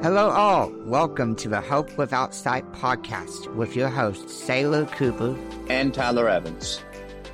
Hello, all. Welcome to the Hope Without Sight podcast with your hosts, Sailor Cooper and Tyler Evans.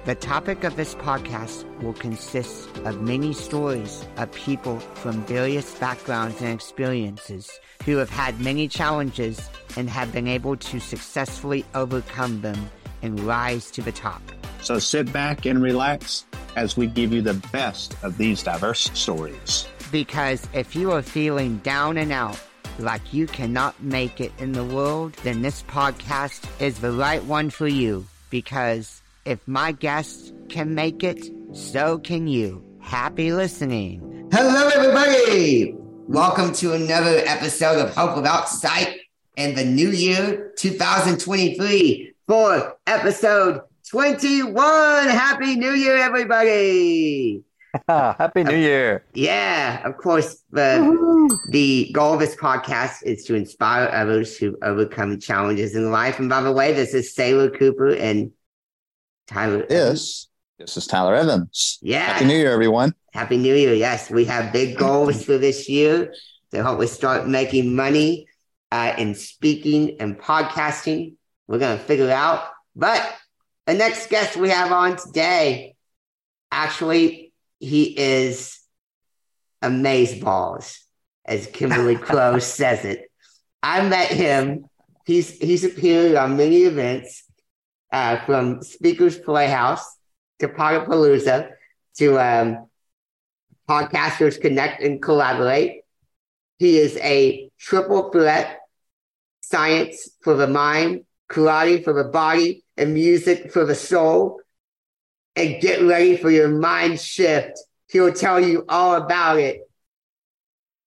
The topic of this podcast will consist of many stories of people from various backgrounds and experiences who have had many challenges and have been able to successfully overcome them and rise to the top. So sit back and relax as we give you the best of these diverse stories. Because if you are feeling down and out, like you cannot make it in the world, then this podcast is the right one for you. Because if my guests can make it, so can you. Happy listening. Hello, everybody. Welcome to another episode of Hope Without Sight in the new year 2023 for episode 21. Happy New Year, everybody. Happy New Year. Yeah, of course. The, the goal of this podcast is to inspire others to overcome challenges in life. And by the way, this is Sailor Cooper and Tyler. Yes. This is Tyler Evans. Yeah. Happy New Year, everyone. Happy New Year. Yes, we have big goals for this year to hopefully start making money uh, in speaking and podcasting. We're going to figure it out. But the next guest we have on today, actually, he is amazeballs, as Kimberly Crowe says it. I met him. He's he's appeared on many events, uh, from Speakers Playhouse to Podapalooza to um, Podcasters Connect and Collaborate. He is a triple threat science for the mind, karate for the body, and music for the soul and get ready for your mind shift. He'll tell you all about it.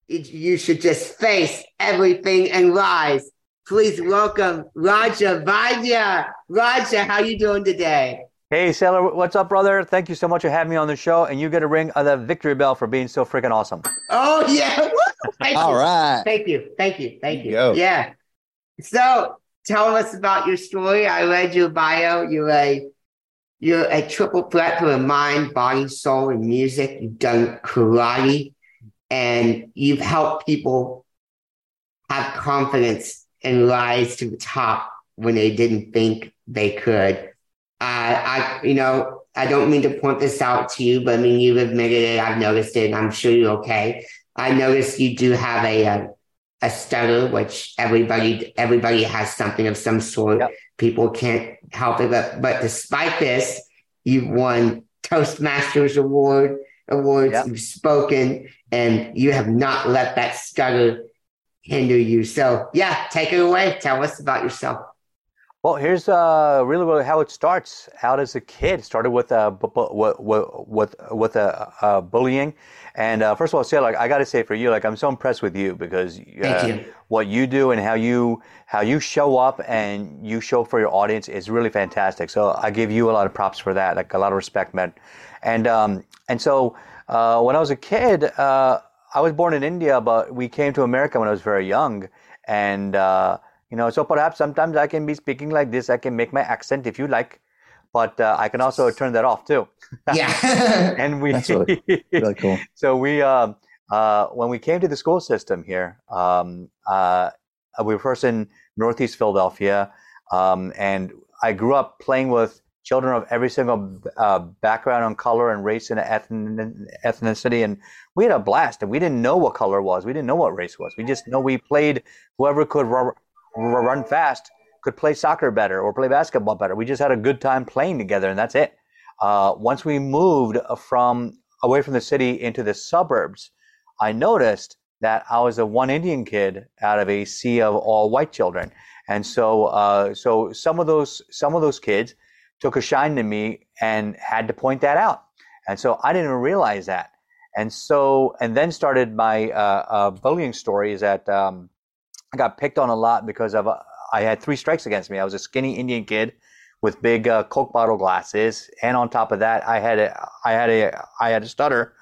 You should just face everything and rise. Please welcome Raja Vaidya. Raja, how you doing today? Hey, Sailor, what's up, brother? Thank you so much for having me on the show, and you get a ring of the victory bell for being so freaking awesome. Oh yeah! Thank All you. right. Thank you, thank you, thank you. Go. Yeah. So, tell us about your story. I read your bio. You're a you're a triple threat for mind, body, soul, and music. You've done karate, and you've helped people have confidence and rise to the top when they didn't think they could. Uh, I, you know, I don't mean to point this out to you, but I mean, you've admitted it. I've noticed it. I'm sure you're okay. I noticed you do have a, a, a stutter, which everybody, everybody has something of some sort. Yep. People can't help it. But, but despite this, you've won Toastmasters Award awards. Yep. You've spoken and you have not let that stutter hinder you. So yeah, take it away. Tell us about yourself. Well, here's uh, really, really how it starts. Out as a kid, started with uh, bu- bu- with with with uh, uh, bullying, and uh, first of all, say like I got to say for you, like I'm so impressed with you because uh, you. what you do and how you how you show up and you show for your audience is really fantastic. So I give you a lot of props for that, like a lot of respect, man. And um, and so uh, when I was a kid, uh, I was born in India, but we came to America when I was very young, and uh, you know, so perhaps sometimes I can be speaking like this. I can make my accent if you like, but uh, I can also turn that off too. Yeah. and we That's really- Really cool. so we uh, uh, when we came to the school system here um, uh, we were first in northeast philadelphia um, and i grew up playing with children of every single uh, background on color and race and ethnicity and we had a blast and we didn't know what color was we didn't know what race was we just know we played whoever could ru- ru- run fast could play soccer better or play basketball better. We just had a good time playing together and that's it. Uh, once we moved from away from the city into the suburbs, I noticed that I was a one Indian kid out of a sea of all white children, and so uh, so some of those some of those kids took a shine to me and had to point that out, and so I didn't realize that, and so and then started my uh, uh, bullying story. Is that um, I got picked on a lot because of uh, I had three strikes against me. I was a skinny Indian kid with big uh, Coke bottle glasses, and on top of that, I had a I had a I had a stutter.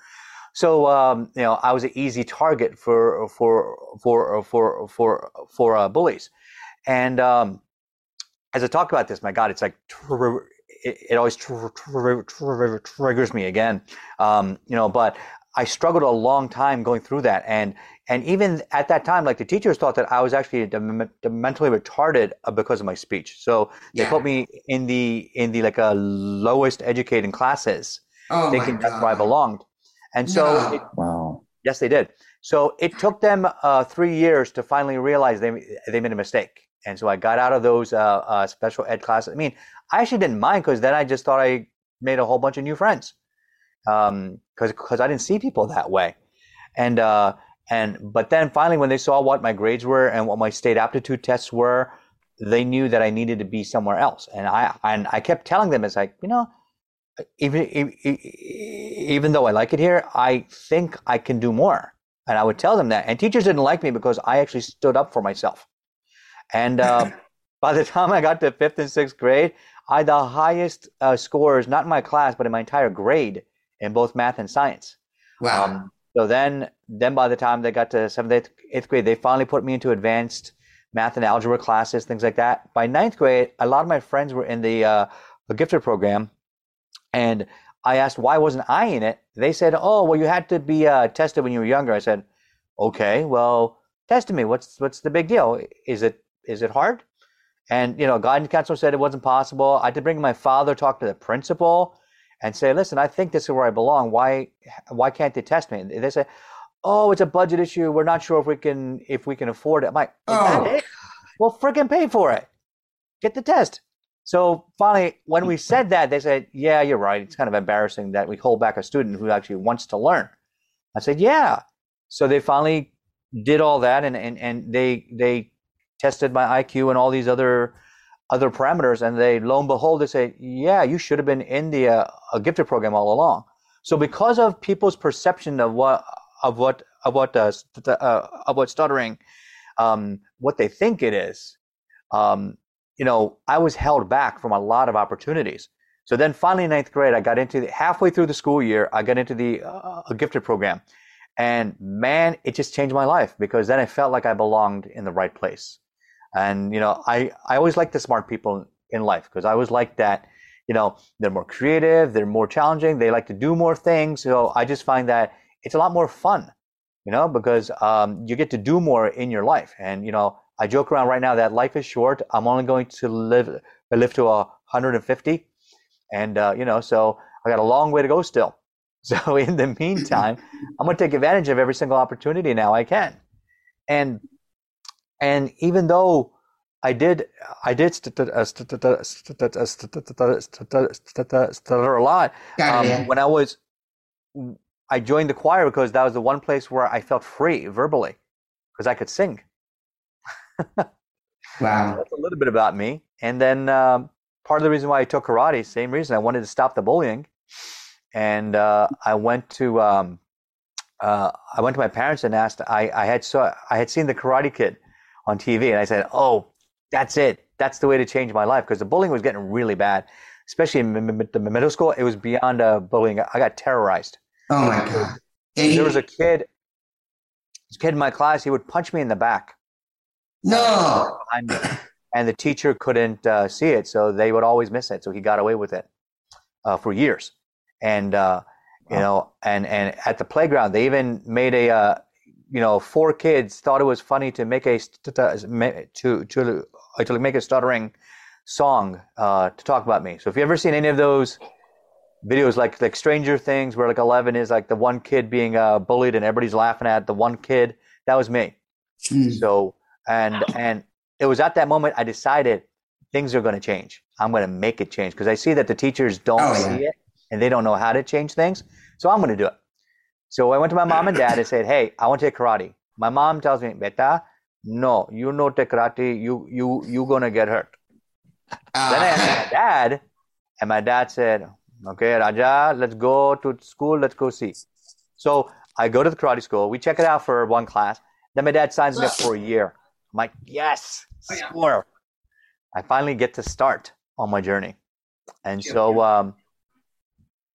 So um, you know, I was an easy target for for for for for for uh, bullies, and um, as I talk about this, my God, it's like tr- it, it always tr- tr- tr- triggers me again. Um, you know, but I struggled a long time going through that, and And even at that time, like the teachers thought that I was actually dem- mentally retarded uh, because of my speech. So they Yeah. put me in the in the like a lowest educating classes, Oh thinking my that's where I God. belonged. And so No. it, Wow. Yes, they did. So it took them uh, three years to finally realize they they made a mistake, and so I got out of those uh, uh, special ed classes. I mean, I actually didn't mind because then I just thought I made a whole bunch of new friends, because because I didn't see people that way, and uh, and but then finally when they saw what my grades were and what my state aptitude tests were, they knew that I needed to be somewhere else, and I and I kept telling them it's like you know even even though I like it here, I think I can do more. And I would tell them that. And teachers didn't like me because I actually stood up for myself. And uh, by the time I got to fifth and sixth grade, I had the highest uh, scores, not in my class, but in my entire grade in both math and science. Wow. Um, so then, then by the time they got to seventh, eighth, eighth grade, they finally put me into advanced math and algebra classes, things like that. By ninth grade, a lot of my friends were in the, uh, gifted program, and I asked why wasn't I in it. They said, "Oh, well, you had to be uh, tested when you were younger." I said, "Okay, well, tested me. What's what's the big deal? Is it is it hard?" And you know, guidance counselor said it wasn't possible. I had to bring my father, talk to the principal, and say, "Listen, I think this is where I belong. Why why can't they test me?" And they say, "Oh, it's a budget issue. We're not sure if we can if we can afford it." I'm like, Oh. Well, freaking pay for it. Get the test." So finally, when we said that, they said, "Yeah, you're right. It's kind of embarrassing that we hold back a student who actually wants to learn." I said, "Yeah." So they finally did all that, and and, and they they tested my IQ and all these other other parameters, and they lo and behold, they say, "Yeah, you should have been in the uh, a gifted program all along." So because of people's perception of what of what of what uh, uh, of what stuttering, um, what they think it is, um, you know, I was held back from a lot of opportunities. So then finally in ninth grade, I got into the, halfway through the school year, I got into the uh, a gifted program. And man, it just changed my life because then I felt like I belonged in the right place. And, you know, I, I always like the smart people in life because I always like that, you know, they're more creative, they're more challenging, they like to do more things. So I just find that it's a lot more fun, you know, because um, you get to do more in your life. And, you know, I joke around right now that life is short. I'm only going to live, live to a 150. And, uh, you know, so I got a long way to go still. So in the meantime, I'm going to take advantage of every single opportunity now I can. And, and even though I did, I did stutter a lot Got um, it. yeah. when I was, I joined the choir because that was the one place where I felt free verbally because I could sing. Wow. That's a little bit about me. And then um, part of the reason why I took karate, same reason I wanted to stop the bullying. And uh, I went to um, uh, I went to my parents and asked. I, I had saw I had seen the Karate Kid on TV, and I said, "Oh, that's it. That's the way to change my life." Because the bullying was getting really bad, especially in the middle school. It was beyond uh, bullying. I got terrorized. Oh my God. And he- There was a kid, this kid in my class. He would punch me in the back. no. and the teacher couldn't uh, see it, so they would always miss it. So he got away with it uh, for years, and uh, you know, and and at the playground, they even made a, uh, you know, four kids thought it was funny to make a to to to make a stuttering song uh, to talk about me. So if you ever seen any of those videos like like Stranger Things, where like Eleven is like the one kid being uh, bullied and everybody's laughing at the one kid, that was me. Mm. So and and it was at that moment I decided things are going to change. I'm going to make it change because I see that the teachers don't Oh, yeah. see it and they don't know how to change things. So I'm going to do it. So I went to my mom and dad and said, "Hey, I want to take karate." My mom tells me, "Beta, no, you know take karate. You you you gonna get hurt." Then I asked Ah. my dad, and my dad said, "Okay, Raja, let's go to school. Let's go see." So I go to the karate school. We check it out for one class. Then my dad signs me up for a year. I'm like, "Yes, Oh, score!" I finally get to start on my journey, and so um,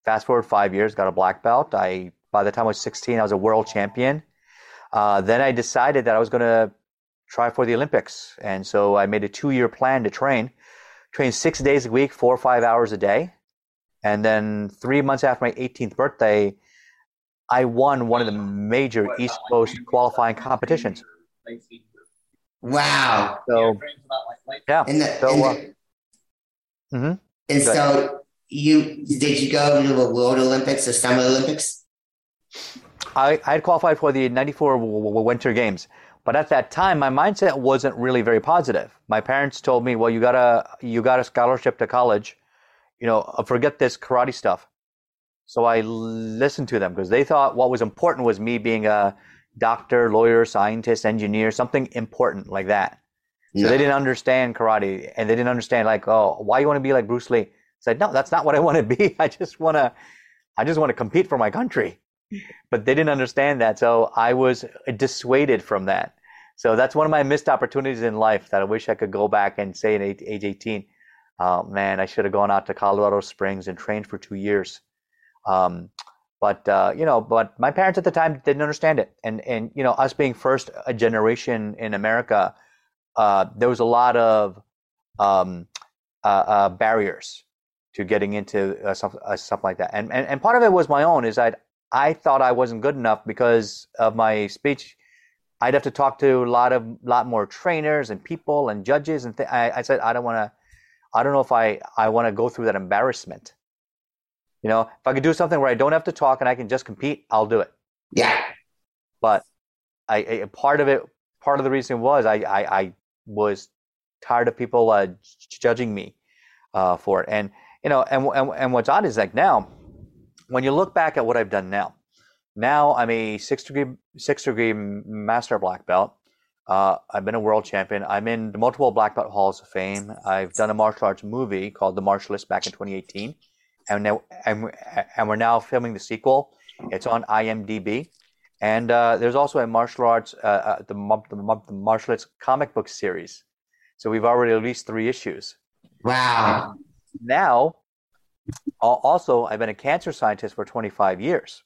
fast forward five years, got a black belt. I by the time I was 16, I was a world champion. Uh, then I decided that I was going to try for the Olympics, and so I made a two-year plan to train train six days a week, four or five hours a day. And then three months after my 18th birthday, I won one of the major East Coast qualifying competitions. Wow. So, yeah. And, the, So, and, uh, the- mhm. and so you did you go to the World Olympics or Summer Olympics? I, I had qualified for the 94 w- w- Winter Games. But at that time, my mindset wasn't really very positive. My parents told me, well, you got a, you got a scholarship to college. You know, uh, forget this karate stuff. So I listened to them because they thought what was important was me being a doctor, lawyer, scientist, engineer, something important like that. So they didn't understand karate and they didn't understand like, oh, why you want to be like Bruce Lee? I said, no, that's not what I want to be. I just want to, I just want to compete for my country. But they didn't understand that. So I was dissuaded from that. So that's one of my missed opportunities in life that I wish I could go back and say at age age 18, oh, man, I should have gone out to Colorado Springs and trained for two years. Um, but uh, you know, but my parents at the time didn't understand it, and and you know, us being first a generation in America, uh, there was a lot of um, uh, uh, barriers to getting into uh, stuff, uh, stuff like that, and, and and part of it was my own. Is I I thought I wasn't good enough because of my speech. I'd have to talk to a lot of lot more trainers and people and judges, and th- I, I said I don't want to. I don't know if I I want to go through that embarrassment. You know, if I could do something where I don't have to talk and I can just compete, I'll do it. Yeah. But I, I part of it, part of the reason was I I, I was tired of people uh, judging me uh, for it, and you know, and, and and what's odd is like now, when you look back at what I've done now, now I'm a six degree six degree master black belt. Uh, I've been a world champion. I'm in the multiple black belt halls of fame. I've done a martial arts movie called The Martialist back in 2018, and now and, and we're now filming the sequel. It's on IMDb, and uh, there's also a martial arts uh, uh, the, the, the martial arts comic book series. So we've already released three issues. Wow. Now, also, I've been a cancer scientist for 25 years.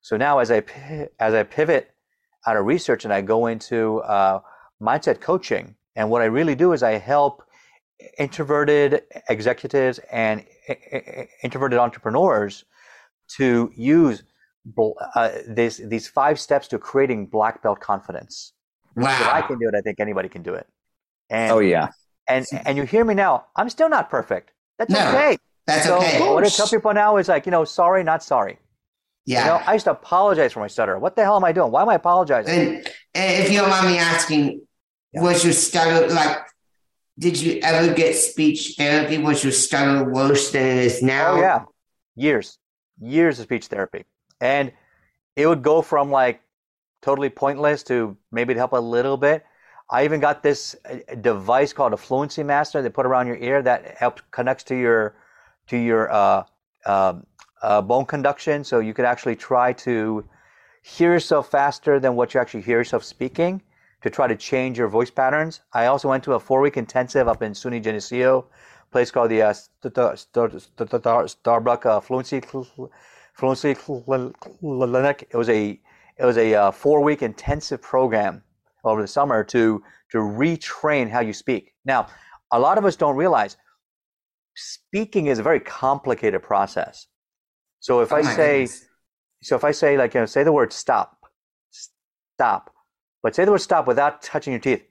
So now, as I as I pivot out of research and I go into uh, mindset coaching, and what I really do is I help introverted executives and introverted entrepreneurs to use uh, these these five steps to creating black belt confidence. If I can do it, I think anybody can do it. And Oh yeah. and and you hear me now. I'm still not perfect. That's No, okay. That's so okay. what I tell people now is like, you know, sorry, not sorry. Yeah. You know, I used to apologize for my stutter. What the hell am I doing? Why am I apologizing? And, and if you don't mind me asking, Yeah. was your stutter like? Did you ever get speech therapy? Was your stutter worse than it is now? Oh yeah, years, years of speech therapy, and it would go from like totally pointless to maybe to help a little bit. I even got this uh, device called a Fluency Master. They put around your ear that helps connects to your to your uh, um uh, bone conduction, so you could actually try to hear yourself faster than what you actually hear yourself speaking to try to change your voice patterns. I also went to a four week intensive up in SUNY Geneseo, place called the uh, St- St- St- St- St- Starbuck uh, Fluency Fluency Cl- Clinic. It was a it was a uh, four week intensive program over the summer to to retrain how you speak. Now, a lot of us don't realize speaking is a very complicated process. So if Oh I say goodness. so if I say like you know say the word stop, stop, but say the word stop without touching your teeth,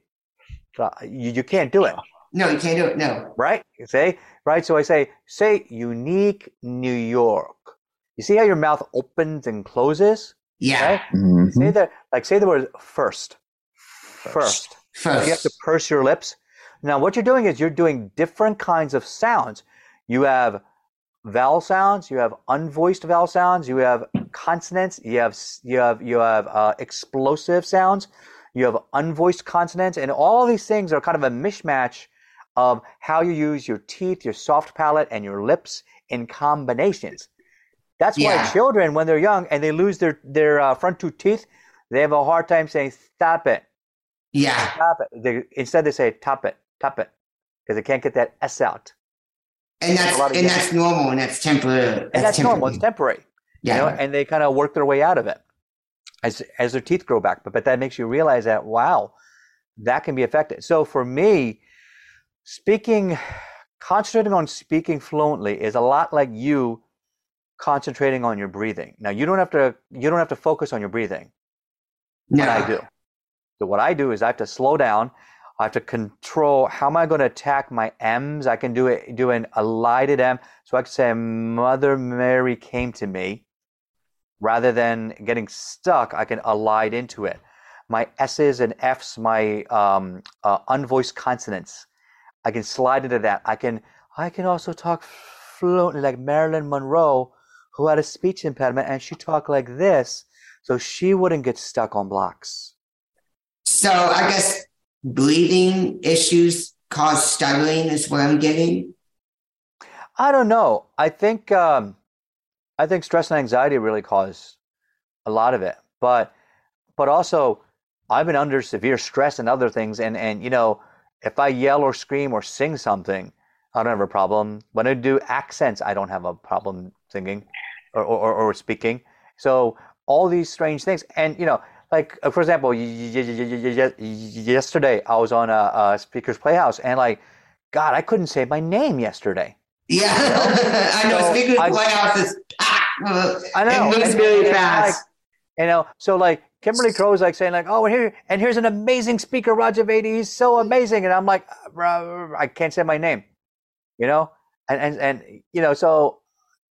uh, you, you can't do it, no, you can't do it. No. right? You say right. So I say say unique New York. You see how your mouth opens and closes, Yeah. right? Mhm. Say that like say the word first, first. First. You have to purse your lips. Now, what you're doing is you're doing different kinds of sounds. You have vowel sounds. You have unvoiced vowel sounds. You have consonants. You have you have you have uh, explosive sounds. You have unvoiced consonants, and all these things are kind of a mishmash of how you use your teeth, your soft palate, and your lips in combinations. That's why children, when they're young and they lose their their uh, front two teeth, they have a hard time saying "stop it." yeah. Top it. They, instead, they say top it, top it, because they can't get that s out, And that's a lot of and that's normal and that's temporary. and that's normal. It's temporary. temporary, Yeah. you know. And they kind of work their way out of it as as their teeth grow back. But but that makes you realize that wow, that can be affected. So for me, speaking, concentrating on speaking fluently is a lot like you concentrating on your breathing. Now you don't have to you don't have to focus on your breathing. No. What I do. So what I do is I have to slow down. I have to control how am I going to attack my M's. I can do it do an elided M. So I can say Mother Mary came to me. Rather than getting stuck, I can elide into it. My S's and F's, my um, uh, unvoiced consonants, I can slide into that. I can I can also talk fluently like Marilyn Monroe, who had a speech impediment, and she talked like this, so she wouldn't get stuck on blocks. So I guess breathing issues cause stuttering is what I'm getting. I don't know. I think um, I think stress and anxiety really cause a lot of it, but but also I've been under severe stress and other things, and and you know if I yell or scream or sing something, I don't have a problem. When I do accents, I don't have a problem singing or or, or speaking. So all these strange things, and you know, like uh, for example, yesterday I was on a, a Speakers Playhouse, and like, God, I couldn't say my name yesterday. Yeah, I know. So Speakers I- Playhouse is I know. It moves really fast. like, you know, so like Kimberly Crowe's like saying like, oh, and here and here's an amazing speaker, Raja Vaidya. He's so amazing, and I'm like, I can't say my name, you know, and and and you know, so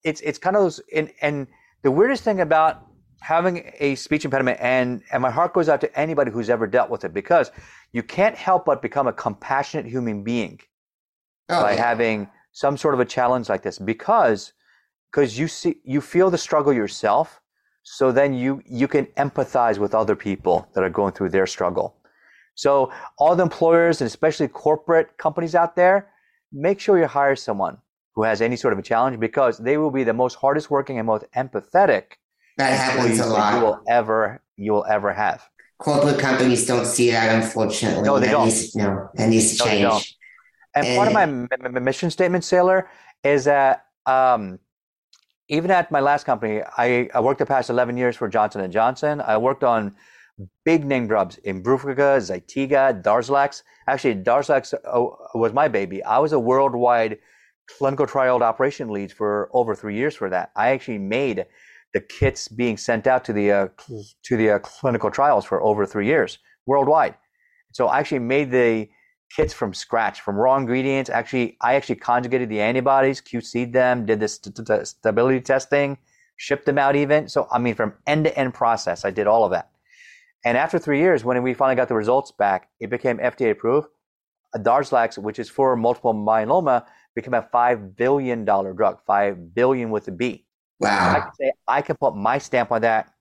it's it's kind of those, and and the weirdest thing about having a speech impediment, and and my heart goes out to anybody who's ever dealt with it because you can't help but become a compassionate human being Oh, by yeah. having some sort of a challenge like this because because you see you feel the struggle yourself so then you you can empathize with other people that are going through their struggle so all the employers and especially corporate companies out there make sure you hire someone who has any sort of a challenge because they will be the most hardest working and most empathetic that happens a that you lot. will ever you will ever have Corporate companies don't see that, unfortunately. No, they that don't. Needs, no, that needs to No, change. And part of my m- mission statement, Sailor, is that um, even at my last company, I, I worked the past 11 years for Johnson and Johnson. I worked on big name drugs, Imbruvica, Zytiga, Darzalex. Actually, Darzalex uh, was my baby. I was a worldwide clinical trial operation lead for over three years for that. I actually made the kits being sent out to the uh, to the uh, clinical trials for over three years worldwide. So I actually made the kits from scratch, from raw ingredients. Actually, I actually conjugated the antibodies, QC'd them, did the st- st- stability testing, shipped them out even. So, I mean, from end to end process, I did all of that. And after three years, when we finally got the results back, it became FDA approved. Darzalex, which is for multiple myeloma, became a $5 billion drug, 5 billion with a B. I Wow. can say I can put my stamp on that.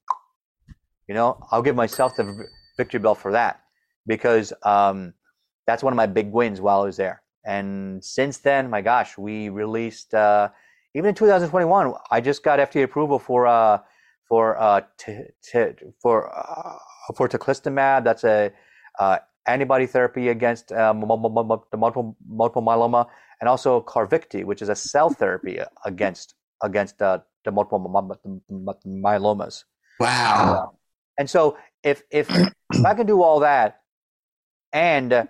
You know, I'll give myself the victory bell for that because um, that's one of my big wins while I was there. And since then, my gosh, we released uh, even in 2021. I just got FDA approval for uh, for uh, t- t- for uh, for teclistamab. That's a uh, antibody therapy against uh, multiple multiple myeloma, and also Carvicti, which is a cell therapy against against uh, the multiple my- my- myelomas. Wow. And so if if if I can do all that, and uh,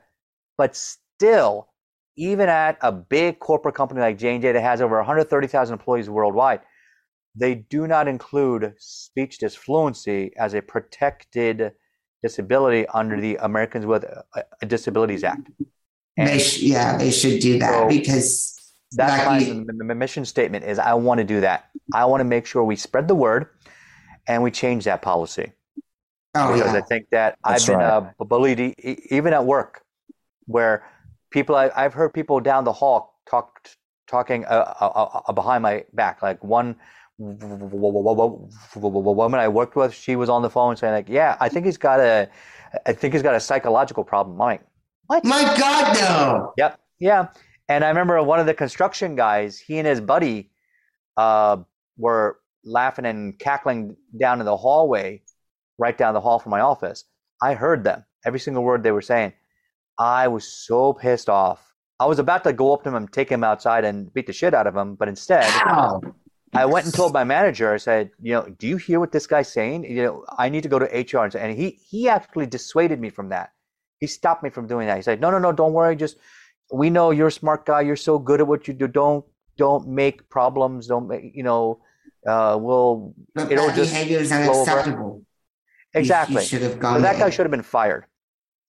but still, even at a big corporate company like J and J that has over 130,000 employees worldwide, they do not include speech disfluency as a protected disability under the Americans with uh, Disabilities Act. They sh- yeah, they should do that So, because that's like my you- m- m- mission statement is I want to do that. I want to make sure we spread the word and we change that policy. oh because yeah. I think that That's I've been right. uh, bullied even at work, where people I, I've heard people down the hall talk talking uh, uh, uh, behind my back. Like one woman I worked with, she was on the phone saying like, "Yeah, I think he's got a, I think he's got a psychological problem." I'm "What?" My God, no. Yep. Yeah. And I remember one of the construction guys, he and his buddy uh, were laughing and cackling down in the hallway, right down the hall from my office. I heard them, every single word they were saying. I was so pissed off. I was about to go up to him and take him outside and beat the shit out of him, but instead, Wow. I went and told my manager. I said, "You know, do you hear what this guy's saying? You know, I need to go to HR." And, say- and he he actually dissuaded me from that. He stopped me from doing that. He said, "No, no, no, don't worry. Just we know you're a smart guy. You're so good at what you do. Don't don't make problems. Don't make you know, uh, will But it'll just behavior is over. unacceptable. You- exactly. You, should have So gone. that guy should have been fired.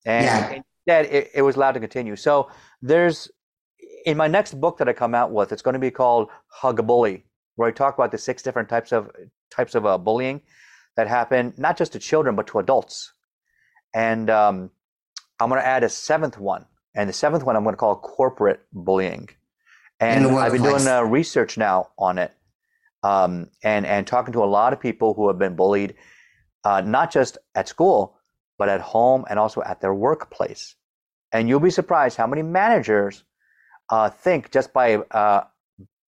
And Yeah. instead, it, it was allowed to continue. So there's, in my next book that I come out with, it's going to be called Hug a Bully, where I talk about the six different types of types of uh, bullying that happen not just to children but to adults. And um, I'm going to add a seventh one, and the seventh one I'm going to call corporate bullying. And I've been doing uh, research now on it, um, and and talking to a lot of people who have been bullied, uh, not just at school, but at home and also at their workplace. And you'll be surprised how many managers uh, think just by uh,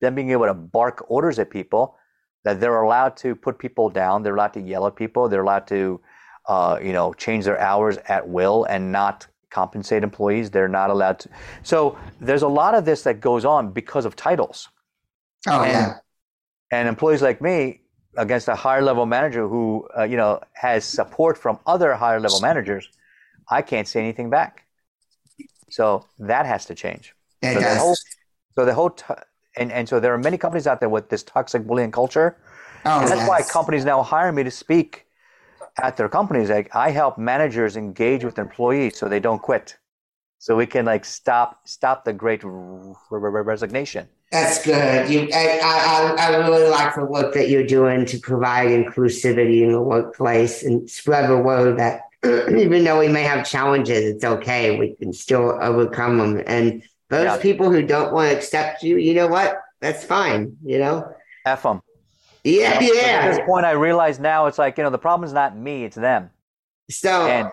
them being able to bark orders at people that they're allowed to put people down, they're allowed to yell at people, they're allowed to, uh, you know, change their hours at will and not compensate employees. They're not allowed to. So there's a lot of this that goes on because of titles Oh and- yeah. and employees like me against a higher level manager who uh, you know has support from other higher level managers i can't say anything back so that has to change It so the whole so the whole t- and and so there are many companies out there with this toxic bullying culture oh, and that's why companies now hire me to speak at their companies like i help managers engage with employees so they don't quit so we can like stop stop the great resignation That's good. You, I, I, I really like the work that you're doing to provide inclusivity in the workplace and spread the word that even though we may have challenges, it's okay. We can still overcome them. And those Yeah. people who don't want to accept you, you know what? That's fine. You know? f them Yeah, At this point, I realize now it's like you know the problem's not me, it's them. So And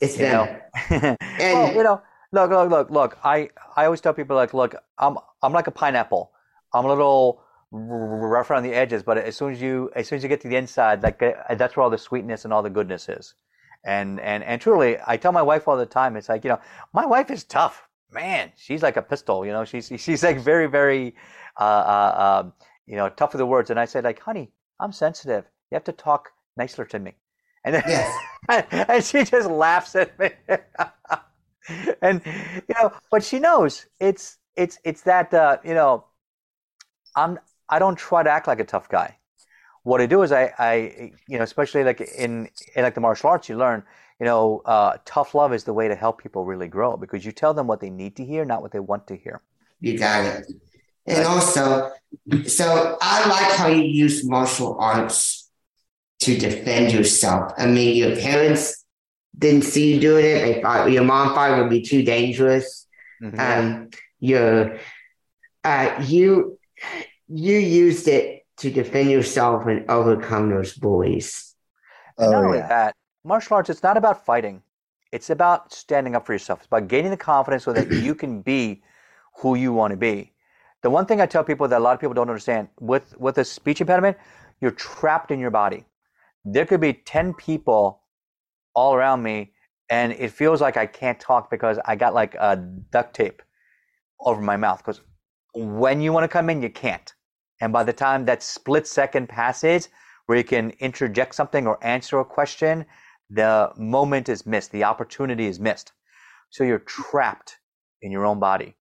it's you them. know, well, you know, look, look, look, look. I I always tell people like, look, I'm I'm like a pineapple. I'm a little rough around the edges, but as soon as you as soon as you get to the inside, like uh, that's where all the sweetness and all the goodness is. And and and truly, I tell my wife all the time. It's like you know, my wife is tough. Man, she's like a pistol. You know, she's she's like very very, uh, uh, um, you know, tough with the words. And I said like, honey, I'm sensitive. You have to talk nicer to me. And then, Yes. and she just laughs at me. and you know, but she knows it's it's it's that uh, you know, I'm I don't try to act like a tough guy. What I do is I I you know, especially like in in like the martial arts, you learn you know, uh, tough love is the way to help people really grow because you tell them what they need to hear, not what they want to hear. You got it. And also, so I like how you use martial arts to defend yourself. I mean, your parents didn't see you doing it. They thought your mom thought it would be too dangerous. Mhm. Um, your, uh, you, you used it to defend yourself and overcome those bullies. And not Oh, only yeah. that, martial arts, it's not about fighting. It's about standing up for yourself. It's about gaining the confidence so that you can be who you want to be. The one thing I tell people that a lot of people don't understand with, with a speech impediment, you're trapped in your body. There could be 10 people all around me, and it feels like I can't talk because I got like a duct tape over my mouth. Because when you want to come in, you can't. And by the time that split second passes, where you can interject something or answer a question, the moment is missed, the opportunity is missed. So you're trapped in your own body.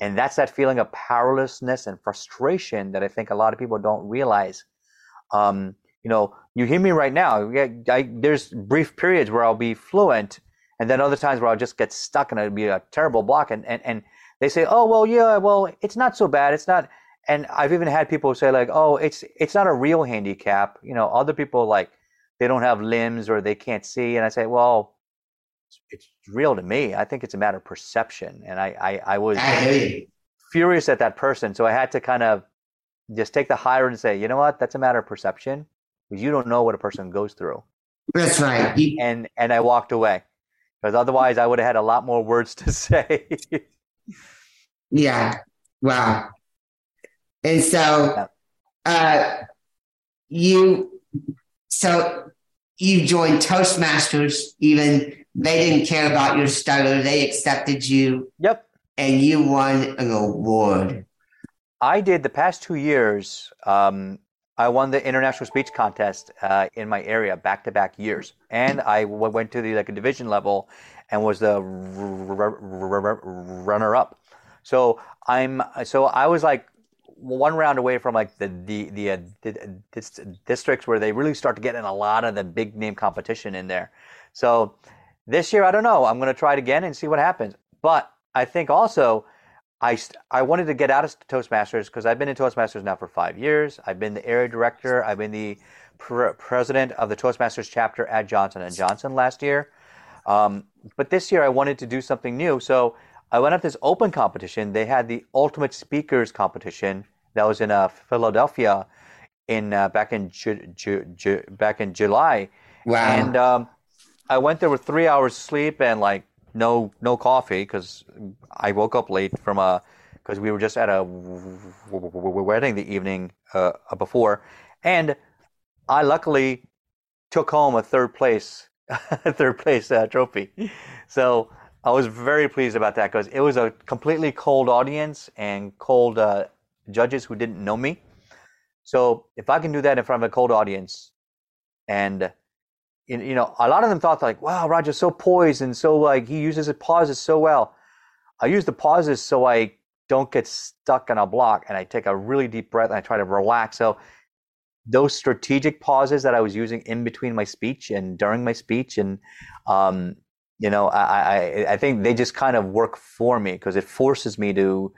And that's that feeling of powerlessness and frustration that I think a lot of people don't realize. Um, you know, you hear me right now. I, there's brief periods where I'll be fluent, and then other times where I'll just get stuck and it'll be a terrible block. And, and, and they say, oh, well, yeah, well, it's not so bad. It's not. And I've even had people say like, oh, it's it's not a real handicap. You know, other people like they don't have limbs or they can't see, and I say, well, it's real to me. I think it's a matter of perception, and I I, I was you. furious at that person, so I had to kind of just take the higher and say, you know what, that's a matter of perception, because you don't know what a person goes through, That's right. And and I walked away, because otherwise I would have had a lot more words to say. Yeah. Wow. And so, uh, you, so you joined Toastmasters, even they didn't care about your stutter. They accepted you yep. and you won an award. I did the past two years. Um, I won the international speech contest uh, in my area back to back years, and I w- went to the like a division level and was the runner up. So I'm so I was like one round away from like the the the, uh, the dis- districts where they really start to get in a lot of the big name competition in there. So this year, I don't know. I'm going to try it again and see what happens. But I think also I, I wanted to get out of Toastmasters because I've been in Toastmasters now for five years. I've been the area director. I've been the pr- president of the Toastmasters chapter at Johnson and Johnson last year. Um, but this year I wanted to do something new. So I went up this open competition. They had the Ultimate Speakers competition that was in uh, Philadelphia in uh, back in Ju- Ju- Ju- back in July. Wow. And um, I went there with three hours sleep and like no no coffee because I woke up late from a because we were just at a wedding the evening uh, before, and I luckily took home a third place third place uh, trophy. So I was very pleased about that because it was a completely cold audience and cold uh, judges who didn't know me. So if I can do that in front of a cold audience, and you know, a lot of them thought like, "Wow, Raja's so poised and so like he uses his pauses so well." I use the pauses so I don't get stuck on a block, and I take a really deep breath and I try to relax. So those strategic pauses that I was using in between my speech and during my speech, and um, you know, I, I I think they just kind of work for me because it forces me to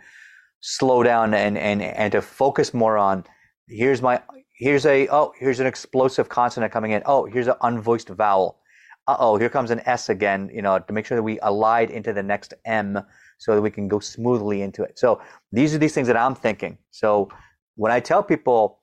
slow down and and and to focus more on here's my here's a oh here's an explosive consonant coming in. Oh here's an unvoiced vowel. Uh oh here comes an s again you know to make sure that we elide into the next m so that we can go smoothly into it. So these are these things that i'm thinking. So when i tell people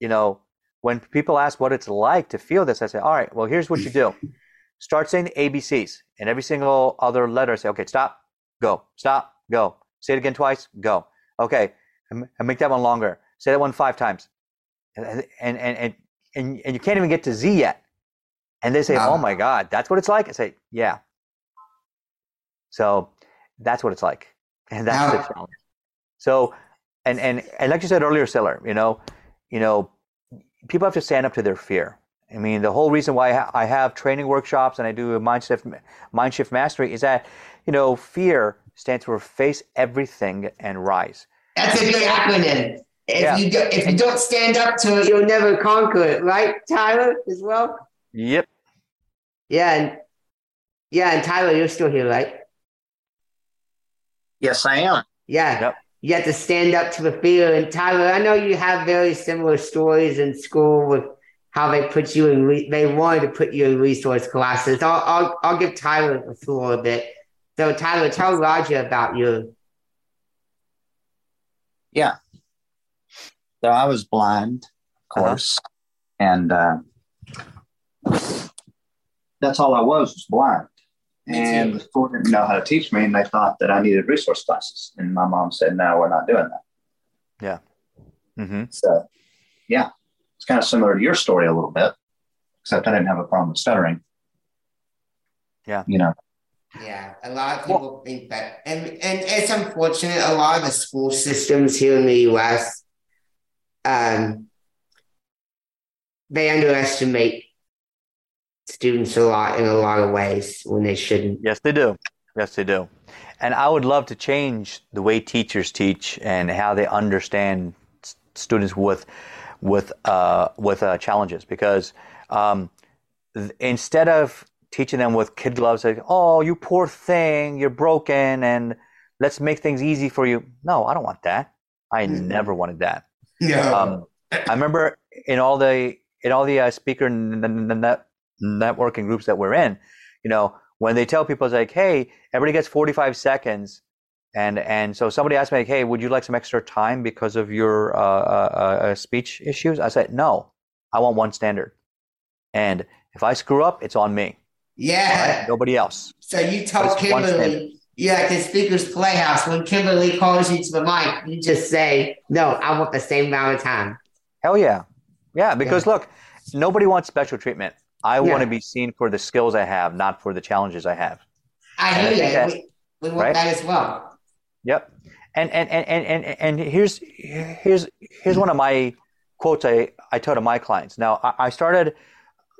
you know when people ask what it's like to feel this i say all right well here's what you do. Start saying the abcs and every single other letter say okay stop go stop go. Say it again twice go. Okay and make that one longer. Say that one five times and and and and, and you can't even get to Z yet. And they say, "Oh my God, that's what it's like." I say, "Yeah." So that's what it's like, and that's the challenge. So, and and and like you said earlier, Sailor, you know, you know, people have to stand up to their fear. I mean, the whole reason why I have training workshops and I do a mind shift, mind shift mastery is that, you know, fear stands for face everything and rise. That's a good acronym. If yeah. you do, if you don't stand up to it, you'll never conquer it, right, Tyler? As well. Yep. Yeah, and yeah, and Tyler, you're still here, right? Yes, I am. Yeah. Yep. You have to stand up to the fear. And Tyler, I know you have very similar stories in school with how they put you in. Re- they wanted to put you in resource classes. I'll I'll, I'll give Tyler the floor a bit. So Tyler, tell Raja about you. Yeah. So I was blind, of uh-huh. course, uh-huh. and uh, that's all I was was blind. And the school didn't know how to teach me, and they thought that I needed resource classes. And my mom said, "No, we're not doing that." Yeah. Mm-hmm. So, yeah, it's kind of similar to your story a little bit, except I didn't have a problem with stuttering. Yeah. You know. Yeah, a lot of people well, think that, and and it's unfortunate. A lot of the school systems here in the U.S um, they underestimate students a lot in a lot of ways when they shouldn't. Yes, they do. Yes, they do. And I would love to change the way teachers teach and how they understand students with with uh, with uh, challenges because um, th- instead of teaching them with kid gloves like oh you poor thing you're broken and let's make things easy for you no i don't want that i mm-hmm. never wanted that yeah. Um, I remember in all the in all the uh, speaker net, networking groups that we're in, you know, when they tell people it's like, hey, everybody gets 45 seconds, and and so somebody asked me like, hey, would you like some extra time because of your uh, uh, uh, speech issues? I said, no, I want one standard, and if I screw up, it's on me. Yeah. Right? Nobody else. So you tell Kimberly yeah, at the speaker's playhouse, when Kimberly calls you to the mic, you just say, No, I want the same amount of time. Hell yeah. Yeah, because yeah. look, nobody wants special treatment. I yeah. want to be seen for the skills I have, not for the challenges I have. I hear you. That, we, we, want right? that as well. Yep. And and, and, and, and and here's here's here's one of my quotes I, I tell to my clients. Now I, I started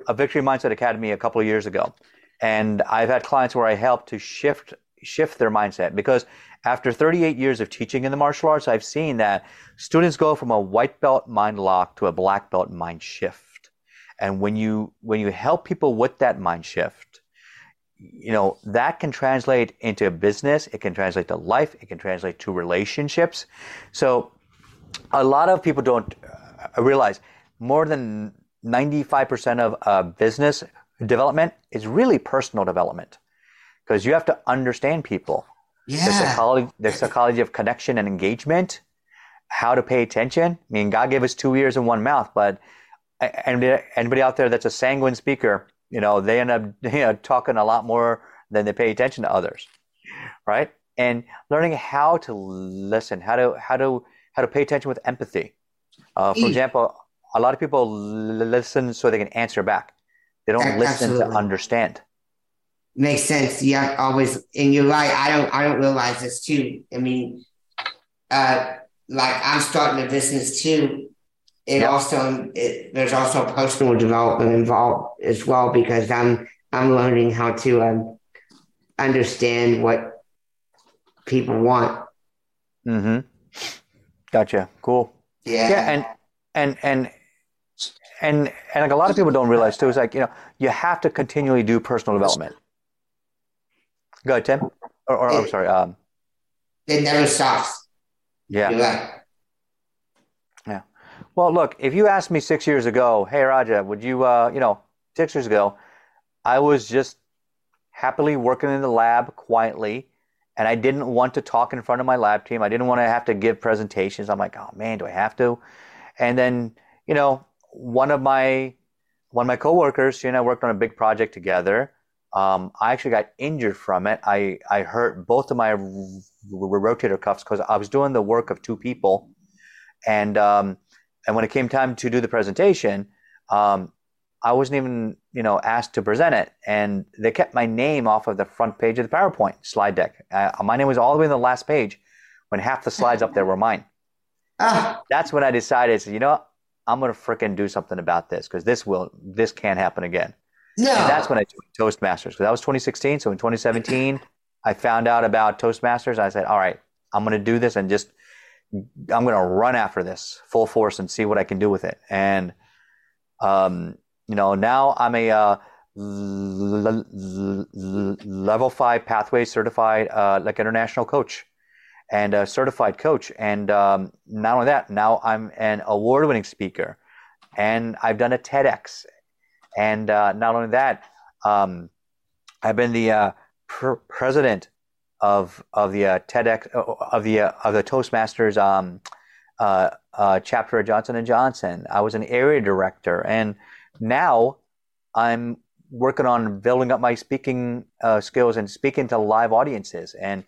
a Victory Mindset Academy a couple of years ago. And I've had clients where I help to shift shift their mindset because after 38 years of teaching in the martial arts, I've seen that students go from a white belt mind lock to a black belt mind shift. And when you when you help people with that mind shift, you know, that can translate into business, it can translate to life, it can translate to relationships. So a lot of people don't uh, realize more than 95% of uh, business development is really personal development because you have to understand people. Yeah. The psychology, the psychology of connection and engagement, how to pay attention. I mean, God gave us two ears and one mouth, but anybody, anybody out there that's a sanguine speaker, you know, they end up you know, talking a lot more than they pay attention to others, right? And learning how to listen, how to how to how to pay attention with empathy. Uh, for example, a lot of people listen so they can answer back. They don't listen to understand. Makes sense. Yeah, always. And you're right. I don't. I don't realize this too. I mean, uh, like I'm starting a business too. It yep. also it, there's also personal development involved as well because I'm I'm learning how to um, understand what people want. Mm-hmm. Gotcha. Cool. Yeah. Yeah, and and and and and like a lot of people don't realize too is like you know you have to continually do personal development. Go ahead, Tim. Or, or it, I'm sorry. Um, it never stops. Yeah. Right. Yeah. Well, look, if you asked me six years ago, hey Raja, would you, uh, you know, six years ago, I was just happily working in the lab quietly, and I didn't want to talk in front of my lab team. I didn't want to have to give presentations. I'm like, oh man, do I have to? And then, you know, one of my one of my coworkers, she and I worked on a big project together. Um, I actually got injured from it. I, I hurt both of my r- r- rotator cuffs because I was doing the work of two people, and um, and when it came time to do the presentation, um, I wasn't even you know asked to present it, and they kept my name off of the front page of the PowerPoint slide deck. Uh, my name was all the way in the last page, when half the slides up there were mine. Ah. That's when I decided, so, you know, I'm going to freaking do something about this because this will this can't happen again. No. And that's when I joined Toastmasters because that was 2016. So in 2017, I found out about Toastmasters. I said, all right, I'm going to do this and just I'm going to run after this full force and see what I can do with it. And um, you know, now I'm a uh, l- l- level five pathway certified uh, like international coach and a certified coach. And um, not only that, now I'm an award winning speaker and I've done a TEDx. And uh, not only that, um, I've been the uh, pr- president of of the uh, TEDx uh, of the uh, of the Toastmasters um, uh, chapter of Johnson and Johnson. I was an area director, and now I'm working on building up my speaking skills and speaking to live audiences and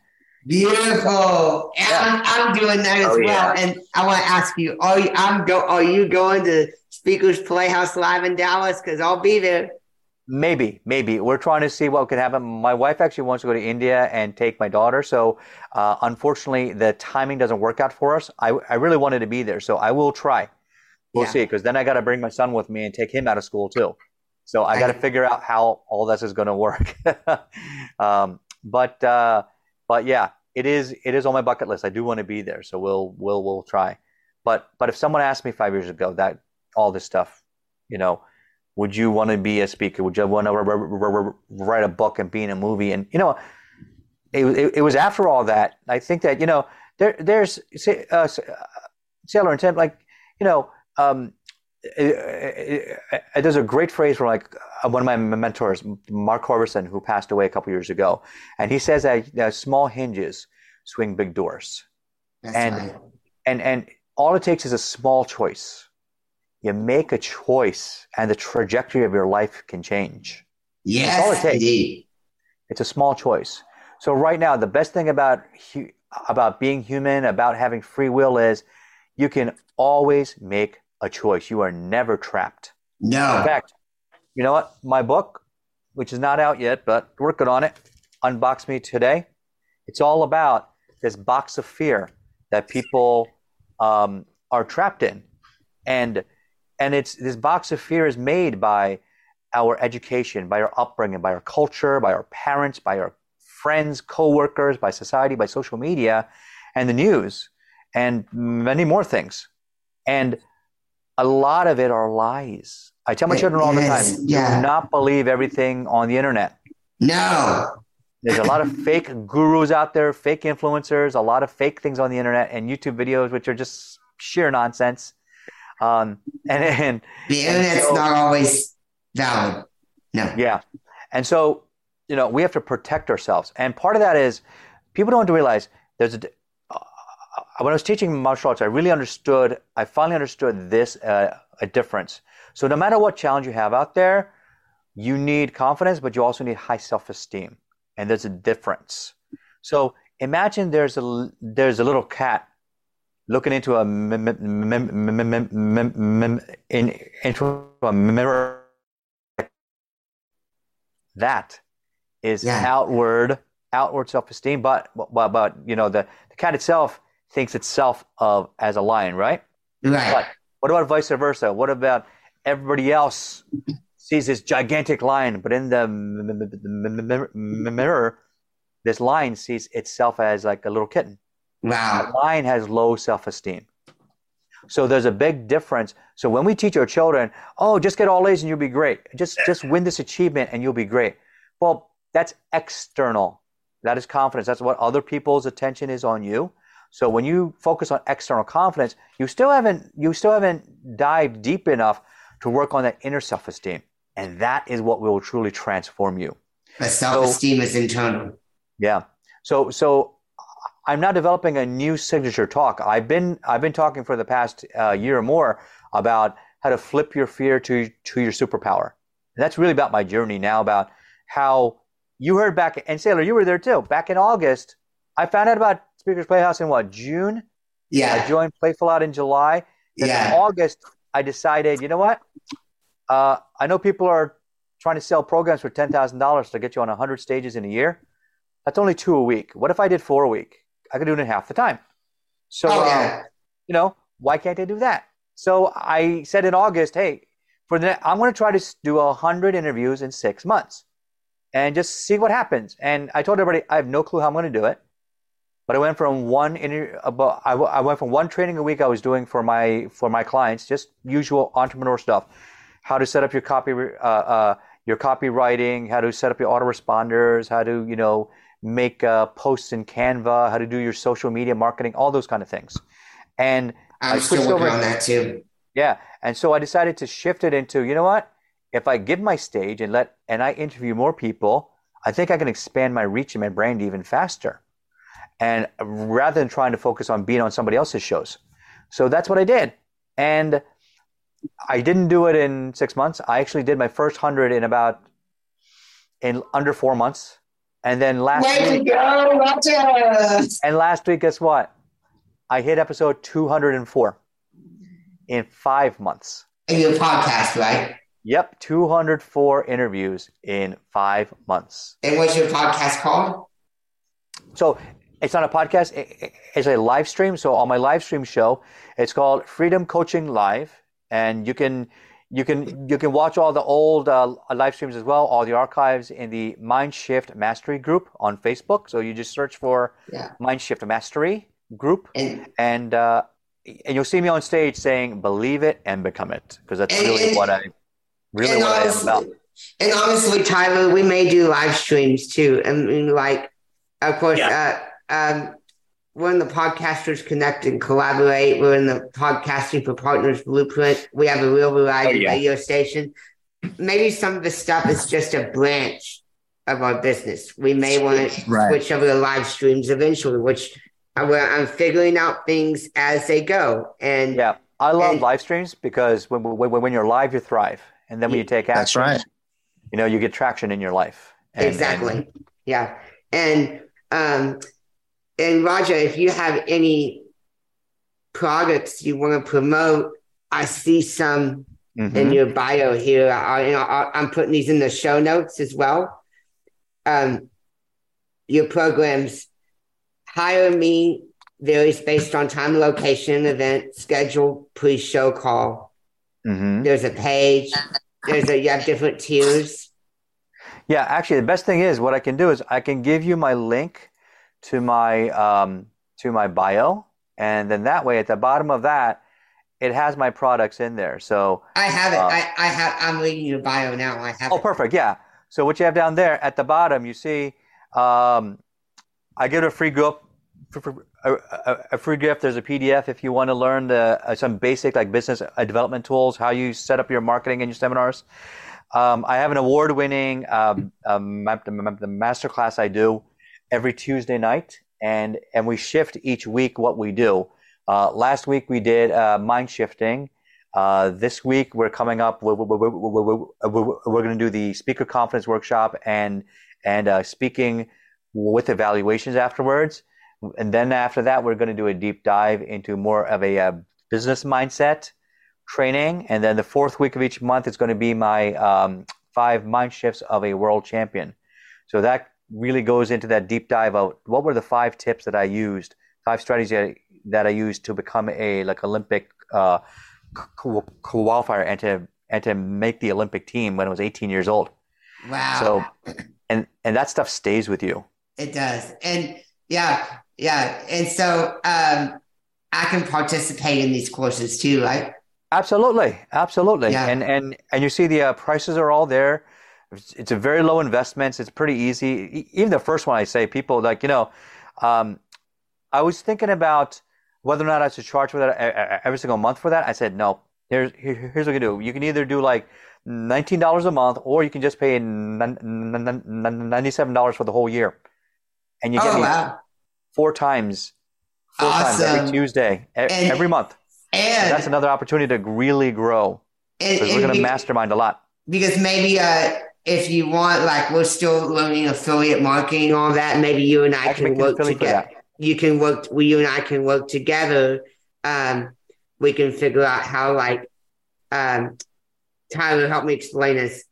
Beautiful. Yeah. I'm, I'm doing that as oh, well. Yeah. And I want to ask you, are you, I'm go, are you going to Speakers Playhouse Live in Dallas? Because I'll be there. Maybe, maybe. We're trying to see what can happen. My wife actually wants to go to India and take my daughter. So, uh, unfortunately, the timing doesn't work out for us. I, I really wanted to be there. So, I will try. We'll yeah. see. Because then I got to bring my son with me and take him out of school too. So, I got to figure out how all this is going to work. um, but, uh, but yeah, it is it is on my bucket list. I do want to be there, so we'll we'll we'll try. But but if someone asked me five years ago that all this stuff, you know, would you want to be a speaker? Would you want to write a book and be in a movie? And you know, it, it, it was after all that. I think that you know there there's uh, Sailor intent like you know um, it, there's a great phrase from like uh, one of my mentors, Mark Horverson, who passed away a couple years ago, and he says that small hinges swing big doors, That's and right. and and all it takes is a small choice. You make a choice, and the trajectory of your life can change. Yes, That's all it takes. Indeed. It's a small choice. So right now, the best thing about about being human, about having free will, is you can always make a choice. You are never trapped. No. In fact, you know what? My book, which is not out yet, but working on it, Unbox Me today. It's all about this box of fear that people um, are trapped in, and and it's this box of fear is made by our education, by our upbringing, by our culture, by our parents, by our friends, coworkers, by society, by social media, and the news, and many more things. And a lot of it are lies. I tell my children all the time, yeah. do not believe everything on the internet. No. There's a lot of fake gurus out there, fake influencers, a lot of fake things on the internet and YouTube videos, which are just sheer nonsense. Um, and, and the internet's so, not always valid. No. Yeah. And so, you know, we have to protect ourselves. And part of that is people don't realize there's a, uh, when I was teaching martial arts, I really understood, I finally understood this, uh, a difference. So no matter what challenge you have out there, you need confidence, but you also need high self-esteem. And there's a difference. So imagine there's a, there's a little cat looking into a into a mirror. That is yeah. outward outward self-esteem, but but but you know the, the cat itself thinks itself of as a lion, right? Right. But what about vice versa? What about everybody else sees this gigantic lion, but in the mirror, this lion sees itself as like a little kitten. Wow. Lion has low self-esteem. So there's a big difference. So when we teach our children, oh, just get all A's and you'll be great. Just just win this achievement and you'll be great. Well, that's external. That is confidence. That's what other people's attention is on you. So when you focus on external confidence, you still haven't you still haven't dived deep enough to work on that inner self-esteem. And that is what will truly transform you. But self-esteem so, is internal. Yeah. So so I'm now developing a new signature talk. I've been I've been talking for the past uh, year or more about how to flip your fear to to your superpower. And that's really about my journey now about how you heard back and Sailor, you were there too. Back in August, I found out about Speakers Playhouse in what June. Yeah. I joined Playful Out in July. Then yeah. in August, I decided, you know what? Uh, I know people are trying to sell programs for ten thousand dollars to get you on hundred stages in a year. That's only two a week. What if I did four a week? I could do it in half the time. So, oh, yeah. um, you know, why can't I do that? So I said in August, hey, for the I'm going to try to do a hundred interviews in six months, and just see what happens. And I told everybody I have no clue how I'm going to do it, but I went from one interview, about I, I went from one training a week I was doing for my for my clients, just usual entrepreneur stuff, how to set up your copy, uh, uh, your copywriting, how to set up your autoresponders, how to you know make uh, posts in Canva, how to do your social media marketing, all those kind of things. And I'm I still working over, on that too. Yeah, and so I decided to shift it into you know what? If I give my stage and let and I interview more people, I think I can expand my reach and my brand even faster. And rather than trying to focus on being on somebody else's shows, so that's what I did. And I didn't do it in six months. I actually did my first hundred in about in under four months. And then last Way week, go, Raja! And last week, guess what? I hit episode 204 in five months. In your podcast, right? Yep, 204 interviews in five months. And what's your podcast called? So it's not a podcast, it's a live stream. So on my live stream show, it's called Freedom Coaching Live. And you can you can you can watch all the old uh, live streams as well, all the archives in the Mindshift Mastery group on Facebook. So you just search for yeah. Mindshift Mastery group, and and, uh, and you'll see me on stage saying "Believe it and become it," because that's and, really and, what I really what honestly, I am about. And honestly, Tyler, we may do live streams too. I mean, like, of course, yeah. uh, um, we're in the Podcasters Connect and Collaborate. We're in the Podcasting for Partners Blueprint. We have a real variety oh, yeah. radio station. Maybe some of the stuff is just a branch of our business. We may want to right. switch over to live streams eventually, which I'm figuring out things as they go. And yeah, I love and, live streams because when, when, when you're live, you thrive. And then when you take action, that's right. you know, you get traction in your life. And, exactly. And, yeah. And, um, and Raja, if you have any products you want to promote, I see some mm-hmm. in your bio here. I, you know, I, am putting these in the show notes as well. Um, your programs hire me varies based on time, location, event, schedule, pre-show call. Mm-hmm. There's a page. There's a you have different tiers. Yeah, actually, the best thing is what I can do is I can give you my link to my um, to my bio, and then that way at the bottom of that, it has my products in there. So I have it. Uh, I, I have. I'm reading your bio now. I have. Oh, it. perfect. Yeah. So what you have down there at the bottom, you see, um, I give a free gift. A, a, a, free gift. There's a PDF if you want to learn the, uh, some basic like business uh, development tools, how you set up your marketing and your seminars. Um, I have an award-winning um, um, the master class I do every Tuesday night, and and we shift each week what we do. Uh, last week we did uh, mind shifting. Uh, this week we're coming up. We're, we're, we're, we're going to do the speaker confidence workshop and and uh, speaking with evaluations afterwards. And then after that, we're going to do a deep dive into more of a uh, business mindset training. And then the fourth week of each month is going to be my um, five mind shifts of a world champion. So that really goes into that deep dive of what were the five tips that I used, five strategies that I used to become a like Olympic uh, qualifier and to and to make the Olympic team when I was 18 years old. Wow. So, and and that stuff stays with you. It does, and yeah, yeah, and so um, I can participate in these courses too, right? Absolutely, absolutely, yeah. and and and you see the uh, prices are all there. It's, it's, a very low investments. It's pretty easy. Even the first one I say, people like you know, um, I was thinking about whether or not I should charge for that every single month for that. I said no. Here's here's what you can do. You can either do like nineteen dollars a month, or you can just pay ninety seven dollars for the whole year, and you get oh, me wow. four times, four awesome. times every Tuesday, and, every month. And so that's another opportunity to really grow. because we're going to mastermind a lot. Because maybe uh, if you want, like we're still learning affiliate marketing, all that. Maybe you and I, I can, can work together. You can work. We, you and I can work together. Um, we can figure out how, like, um, Tyler, help me explain this.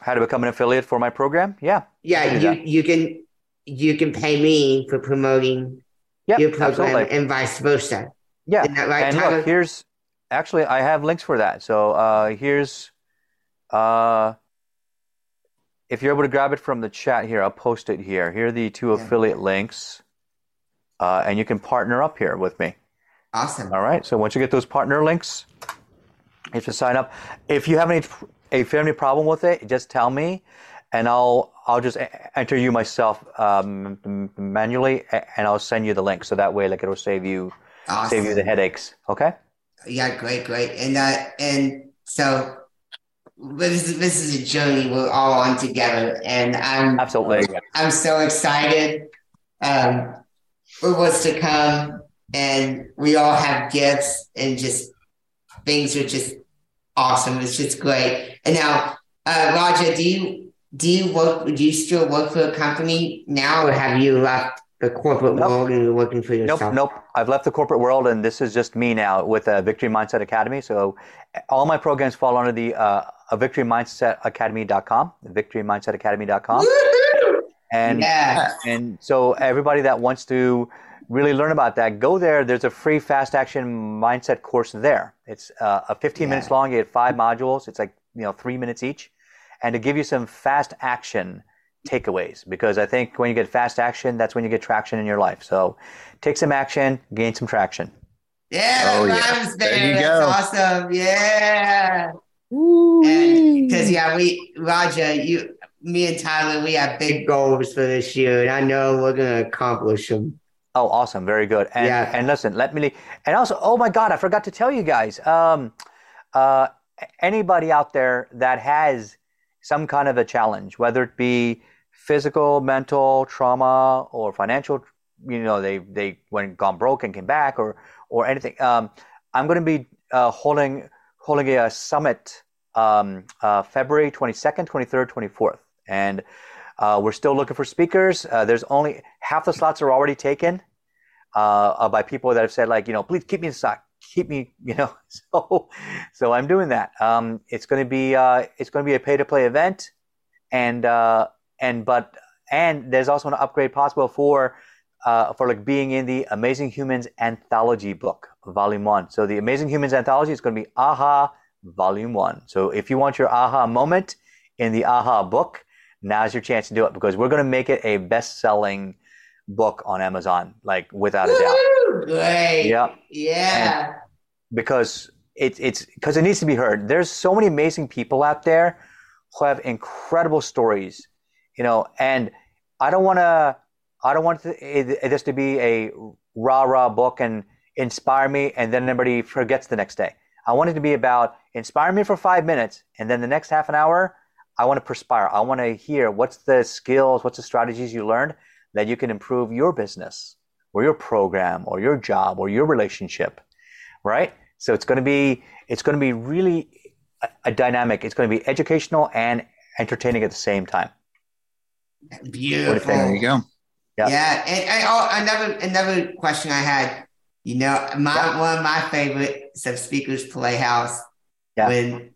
How to become an affiliate for my program? Yeah. Yeah, you you can you can pay me for promoting yep, your program absolutely. and vice versa. Yeah. Right, and Tyler? look, here's actually I have links for that. So uh, here's uh, if you're able to grab it from the chat here, I'll post it here. Here are the two yeah. affiliate links, uh, and you can partner up here with me. Awesome. All right. So once you get those partner links, you have to sign up. If you have any, if you have any problem with it, just tell me, and I'll I'll just enter you myself um, manually, and I'll send you the link. So that way, like it'll save you awesome. save you the headaches. Okay. Yeah, great, great, and uh, and so this is this is a journey we're all on together, and I'm absolutely I'm so excited um, for what's to come, and we all have gifts, and just things are just awesome. It's just great. And now, uh, Raja, do you do you work? Do you still work for a company now, or have you left the corporate nope. world and you're working for yourself? Nope, nope. I've left the corporate world, and this is just me now with uh, Victory Mindset Academy. So all my programs fall under the uh, Victory Mindset Academy.com, Victory Mindset Academy.com. And yes. and so everybody that wants to really learn about that, go there. There's a free fast action mindset course there. It's uh, a 15 yeah. minutes long. You get five modules. It's like you know three minutes each, and to give you some fast action takeaways because I think when you get fast action, that's when you get traction in your life. So take some action, gain some traction. Yeah, oh, yeah. there. You that's go. awesome. Yeah. Because yeah, we Raja, you, me and Tyler, we have big goals for this year, and I know we're gonna accomplish them. Oh, awesome! Very good. And, yeah. and listen, let me. And also, oh my God, I forgot to tell you guys. Um, uh, anybody out there that has some kind of a challenge, whether it be physical, mental trauma, or financial, you know, they they went gone broke and came back, or or anything. Um, I'm going to be uh, holding holding a, summit um, uh, February 22nd, 23rd, 24th, and uh, we're still looking for speakers. Uh, there's only half the slots are already taken uh, by people that have said like, you know, please keep me in stock, keep me, you know. So, so I'm doing that. Um, it's going to be uh, it's going to be a pay to play event, and uh and but and there's also an upgrade possible for uh, for like being in the Amazing Humans anthology book, volume one. So the Amazing Humans anthology is going to be AHA volume one. So if you want your AHA moment in the AHA book, now's your chance to do it because we're going to make it a best-selling book on Amazon, like without a doubt. Great. Yeah. Yeah. because it, it's because it needs to be heard. There's so many amazing people out there who have incredible stories, you know, and I don't want to, I don't want this to be a rah rah book and inspire me, and then everybody forgets the next day. I want it to be about inspire me for five minutes, and then the next half an hour, I want to perspire. I want to hear what's the skills, what's the strategies you learned that you can improve your business or your program or your job or your relationship, right? So it's going to be it's going to be really a, a dynamic. It's going to be educational and entertaining at the same time. Beautiful. There you go. Yeah. Yeah. And, and oh, another another question I had. You know, my Yeah. one of my favorites of Speakers Playhouse Yeah. when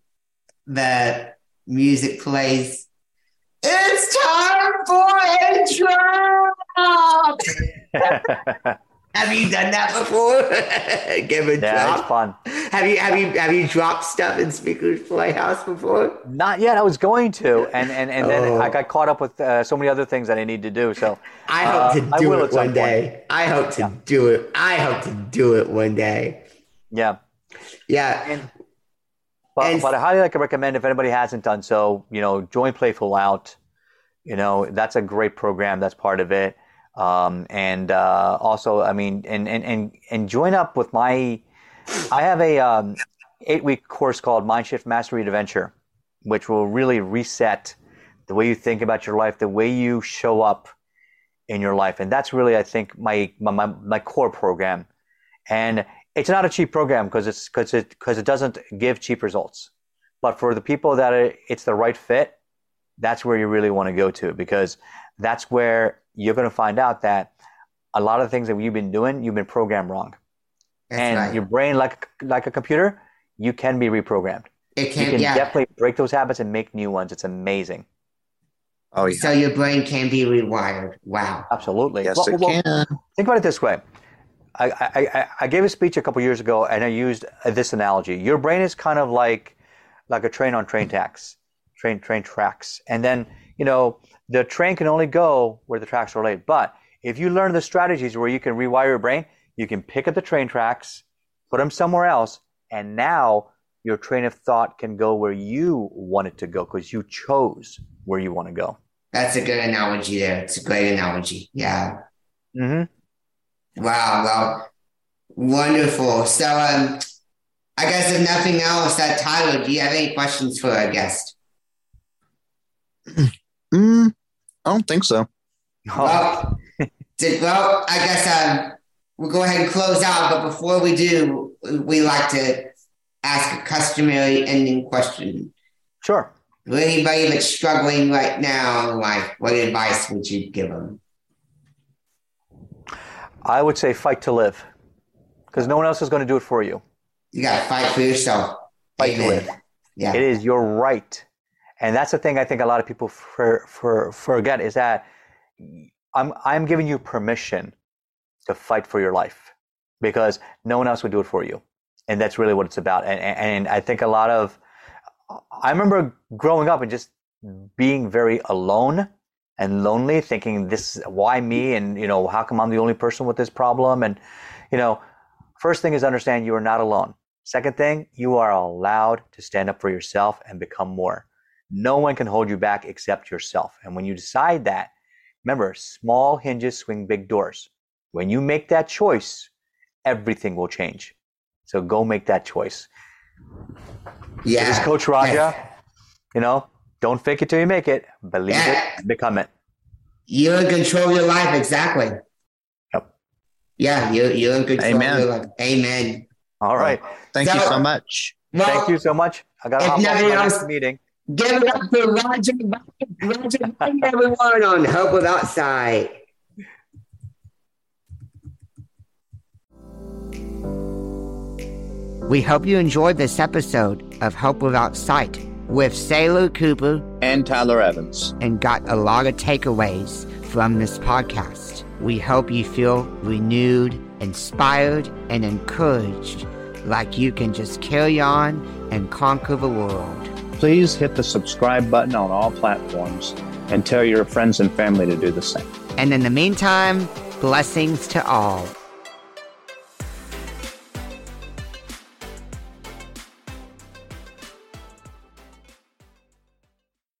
the music plays. It's time for a drop. Have you done that before? Give a yeah, it's drop. fun. Have you have you have you dropped stuff in Speakers Playhouse before? Not yet. I was going to, and and and then Oh. I got caught up with uh, so many other things that I need to do. So I Uh, hope I to do it one point. day. I hope to Yeah. do it. I hope to do it one day. yeah, Yeah. and but And- but I highly like to recommend if anybody hasn't done so, you know, join Playful Out. You know, that's a great program. That's part of it. Um, and uh, also, I mean, and, and and and join up with my. I have a um, eight week course called Mind Shift Mastery Adventure, which will really reset the way you think about your life, the way you show up in your life, and that's really, I think, my my my, core program. And it's not a cheap program because it's because it because it doesn't give cheap results. But for the people that are, it's the right fit, that's where you really want to go to because that's where you're going to find out that a lot of the things that you've been doing, you've been programmed wrong. That's and right. your brain, like like a computer, you can be reprogrammed. it You can, can yeah. definitely break those habits and make new ones. It's amazing. Oh yeah. So your brain can be rewired. Wow. Absolutely. Yes, Well- it well, can. Think about it this way. I, I, I, I gave a speech a couple years ago and I used uh, this analogy. Your brain is kind of like like a train on train tracks, train train tracks. And then, you know, the train can only go where the tracks are laid. But if you learn the strategies where you can rewire your brain, you can pick up the train tracks, put them somewhere else, and now your train of thought can go where you want it to go because you chose where you want to go. That's a good analogy there. It's a great analogy. Yeah. hmm Wow. Well, wonderful. So, um, I guess if nothing else, that Tyler, do you have any questions for our guest? Mm, I don't think so. Well, did, well, I guess um, we'll go ahead and close out. But before we do, we like to ask a customary ending question. Sure. For anybody that's struggling right now in life, what advice would you give them? I would say fight to live because no one else is going to do it for you. You got to fight for yourself. Fight to live. Yeah. It is your right. And that's the thing I think a lot of people for, for, forget is that I'm, I'm giving you permission to fight for your life because no one else would do it for you. And that's really what it's about. And, and, I think a lot of, I remember growing up and just being very alone and lonely, thinking this, why me? And, you know, how come I'm the only person with this problem? And, you know, first thing is understand you are not alone. Second thing, you are allowed to stand up for yourself and become more. No one can hold you back except yourself. And when you decide that, remember, small hinges swing big doors. When you make that choice, everything will change. So go make that choice. yeah. This is Coach Raja. You know, don't fake it till you make it. Believe Yeah. it, become it. You're in control of your life, exactly. Yep. Yeah, you're, you're in control Amen. of your life. Amen. All right. Thank you So- so much. Well, Thank you so much. I got to If hop off nothing my else- meeting. Give it up for Raja, Raja, Vaidya, everyone on Hope Without Sight. We hope you enjoyed this episode of Hope Without Sight with Sailor Cooper And Tyler Evans. and got a lot of takeaways from this podcast. We hope you feel renewed, inspired, and encouraged like you can just carry on and conquer the world. Please hit the subscribe button on all platforms and tell your friends and family to do the same. And in the meantime, blessings to all.